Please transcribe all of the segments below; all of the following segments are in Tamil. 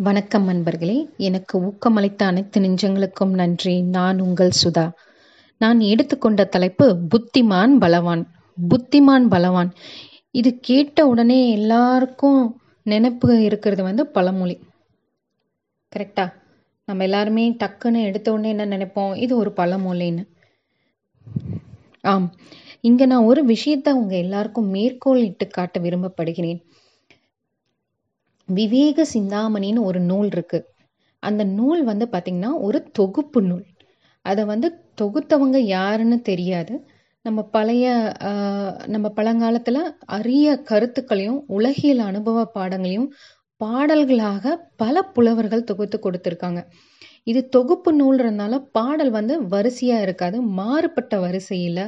வணக்கம் நண்பர்களே. எனக்கு ஊக்கமளித்த அனைத்து நெஞ்சங்களுக்கும் நன்றி. நான் உங்கள் சுதா. நான் எடுத்துக்கொண்ட தலைப்பு புத்திமான் பலவான். புத்திமான் பலவான். இது கேட்ட உடனே எல்லாருக்கும் நினப்பு இருக்கிறது வந்து பழமொழி. கரெக்டா நம்ம எல்லாருமே டக்குன்னு எடுத்த உடனே என்ன நினைப்போம்? இது ஒரு பழமொழின்னு. ஆம். இங்க நான் ஒரு விஷயத்தை உங்க எல்லாருக்கும் மேற்கோள் இட்டு காட்ட விரும்பப்படுகிறேன். விவேக சிந்தாமணின்னு ஒரு நூல் இருக்கு. அந்த நூல் வந்து பார்த்திங்கன்னா ஒரு தொகுப்பு நூல். அதை வந்து தொகுத்தவங்க யாருன்னு தெரியாது. நம்ம பழைய நம்ம பழங்காலத்தில் அரிய கருத்துக்களையும் உலகியல் அனுபவ பாடங்களையும் பாடல்களாக பல புலவர்கள் தொகுத்து கொடுத்துருக்காங்க. இது தொகுப்பு நூல்றதுனால பாடல் வந்து வரிசையாக இருக்காது. மாறுபட்ட வரிசையில்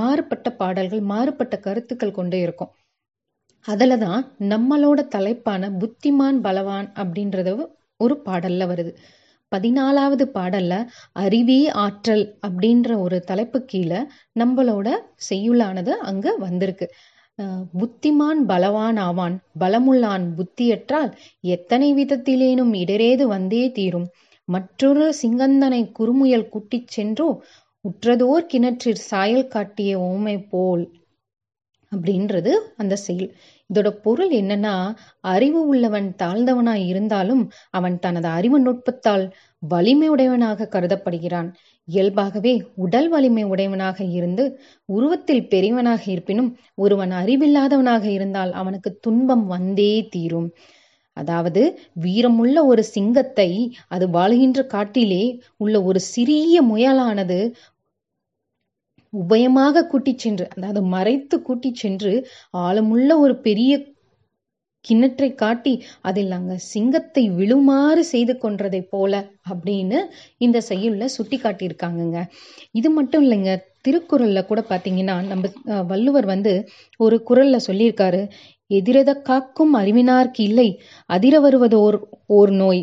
மாறுபட்ட பாடல்கள் மாறுபட்ட கருத்துக்கள் கொண்டே இருக்கும். அதில் தான் நம்மளோட தலைப்பான புத்திமான் பலவான் அப்படின்றது ஒரு பாடல்ல வருது. பதினாலாவது பாடல்ல அறிவே ஆற்றல் அப்படின்ற ஒரு தலைப்பு கீழே நம்மளோட செய்யுளானது அங்க வந்திருக்கு. புத்திமான் பலவான் ஆவான் பலமுள்ளான் புத்தியற்றால் எத்தனை விதத்திலேனும் இடரேது வந்தே தீரும். மற்றொரு சிங்கந்தனை குறுமுயல் கூட்டிச் சென்றோ உற்றதோர் கிணற்றிற் சாயல் காட்டிய ஓமை போல் அப்படின்றது அந்த செயல். இதோட பொருள் என்னன்னா அறிவு உள்ளவன் தாழ்ந்தவனாய் இருந்தாலும் அவன் தனது அறிவு நுட்பத்தால் வலிமை உடையவனாக கருதப்படுகிறான். இயல்பாகவே உடல் வலிமை உடையவனாக இருந்து உருவத்தில் பெரியவனாக இருப்பினும் ஒருவன் அறிவில்லாதவனாக இருந்தால் அவனுக்கு துன்பம் வந்தே தீரும். அதாவது வீரமுள்ள ஒரு சிங்கத்தை அது வாழுகின்ற காட்டிலே உள்ள ஒரு சிறிய முயலானது உபயமாக கூட்டிச் சென்று அதாவது மறைத்து கூட்டிச் சென்று ஆழமுள்ள ஒரு பெரிய கிணற்றை காட்டி அதில் நாங்கள் சிங்கத்தை விழுமாறு செய்து கொன்றதை போல அப்படின்னு இந்த செய்யுளில் சுட்டி காட்டியிருக்காங்கங்க. இது மட்டும் இல்லைங்க திருக்குறள்ல கூட பார்த்தீங்கன்னா நம்ம வள்ளுவர் வந்து ஒரு குறள்ல சொல்லியிருக்காரு எதிரத காக்கும் அறிவினார்க்கு இல்லை அதிர வருவது ஓர் ஓர் நோய்.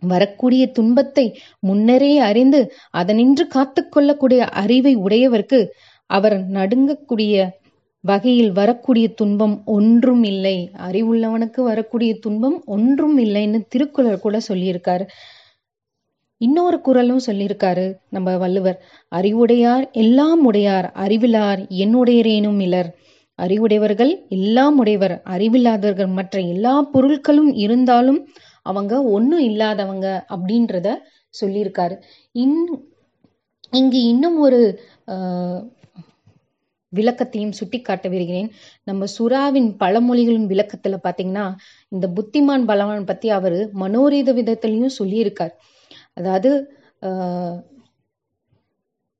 வரக்கூடிய துன்பத்தை முன்னரே அறிந்து அதனின்று காத்து கொள்ளக்கூடிய அறிவை உடையவர்க்கு அவர் நடுங்கக்கூடிய வகையில் வரக்கூடிய துன்பம் ஒன்றும் இல்லை. அறிவுள்ளவனுக்கு வரக்கூடிய துன்பம் ஒன்றும் இல்லைன்னு திருக்குறள் கூட சொல்லியிருக்காரு. இன்னொரு குரலும் சொல்லியிருக்காரு நம்ம வள்ளுவர். அறிவுடையார் எல்லாம் உடையார் அறிவிலார் என்னுடையரேனும் இலர். அறிவுடையவர்கள் எல்லாம் உடையவர் அறிவில்லாதவர்கள் மற்ற எல்லா பொருட்களும் இருந்தாலும் அவங்க ஒண்ணும் இல்லாதவங்க அப்படின்றத சொல்லியிருக்காரு. இன் இங்கு இன்னும் ஒரு விளக்கத்தையும் சுட்டி காட்ட வருகிறேன் நம்ம சுறாவின் பழமொழிகளின் விளக்கத்துல பாத்தீங்கன்னா இந்த புத்திமான் பலவான் பத்தி அவரு மனோரீத விதத்திலையும் சொல்லியிருக்கார். அதாவது ஆஹ்,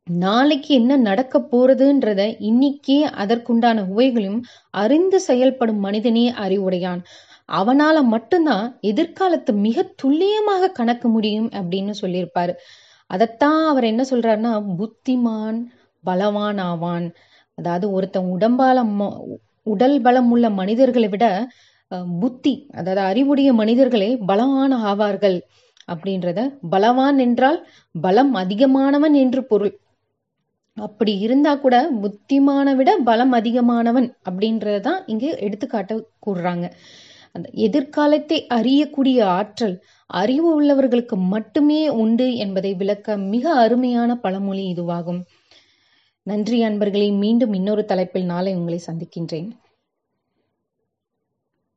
நாளைக்கு என்ன நடக்க போறதுன்றத இன்னைக்கே அதற்குண்டான உவைகளையும் அறிந்து செயல்படும் மனிதனே அறிவுடையான். அவனால மட்டும்தான் எதிர்காலத்தை மிக துல்லியமாக கணக்க முடியும் அப்படின்னு சொல்லியிருப்பாரு. அதைத்தான் அவர் என்ன சொல்றாருன்னா புத்திமான் பலவான் ஆவான் அதாவது ஒருத்தன் உடம்பால ம- உடல் பலம் உள்ள மனிதர்களை விட அஹ், புத்தி அதாவது அறிவுடைய மனிதர்களே பலவான் ஆவார்கள் அப்படின்றத பலவான் என்றால் பலம் அதிகமானவன் என்று பொருள். அப்படி இருந்தா கூட புத்திமான விட பலம் அதிகமானவன் அப்படின்றதான் இங்கு எடுத்துக்காட்ட கூறுறாங்க. அந்த எதிர்காலத்தை அறியக்கூடிய ஆற்றல் அறிவு உள்ளவர்களுக்கு மட்டுமே உண்டு என்பதை விளக்க மிக அருமையான பழமொழி இதுவாகும். நன்றி அன்பர்களே மீண்டும் இன்னொரு தலைப்பில் நாளை உங்களை சந்திக்கின்றேன்.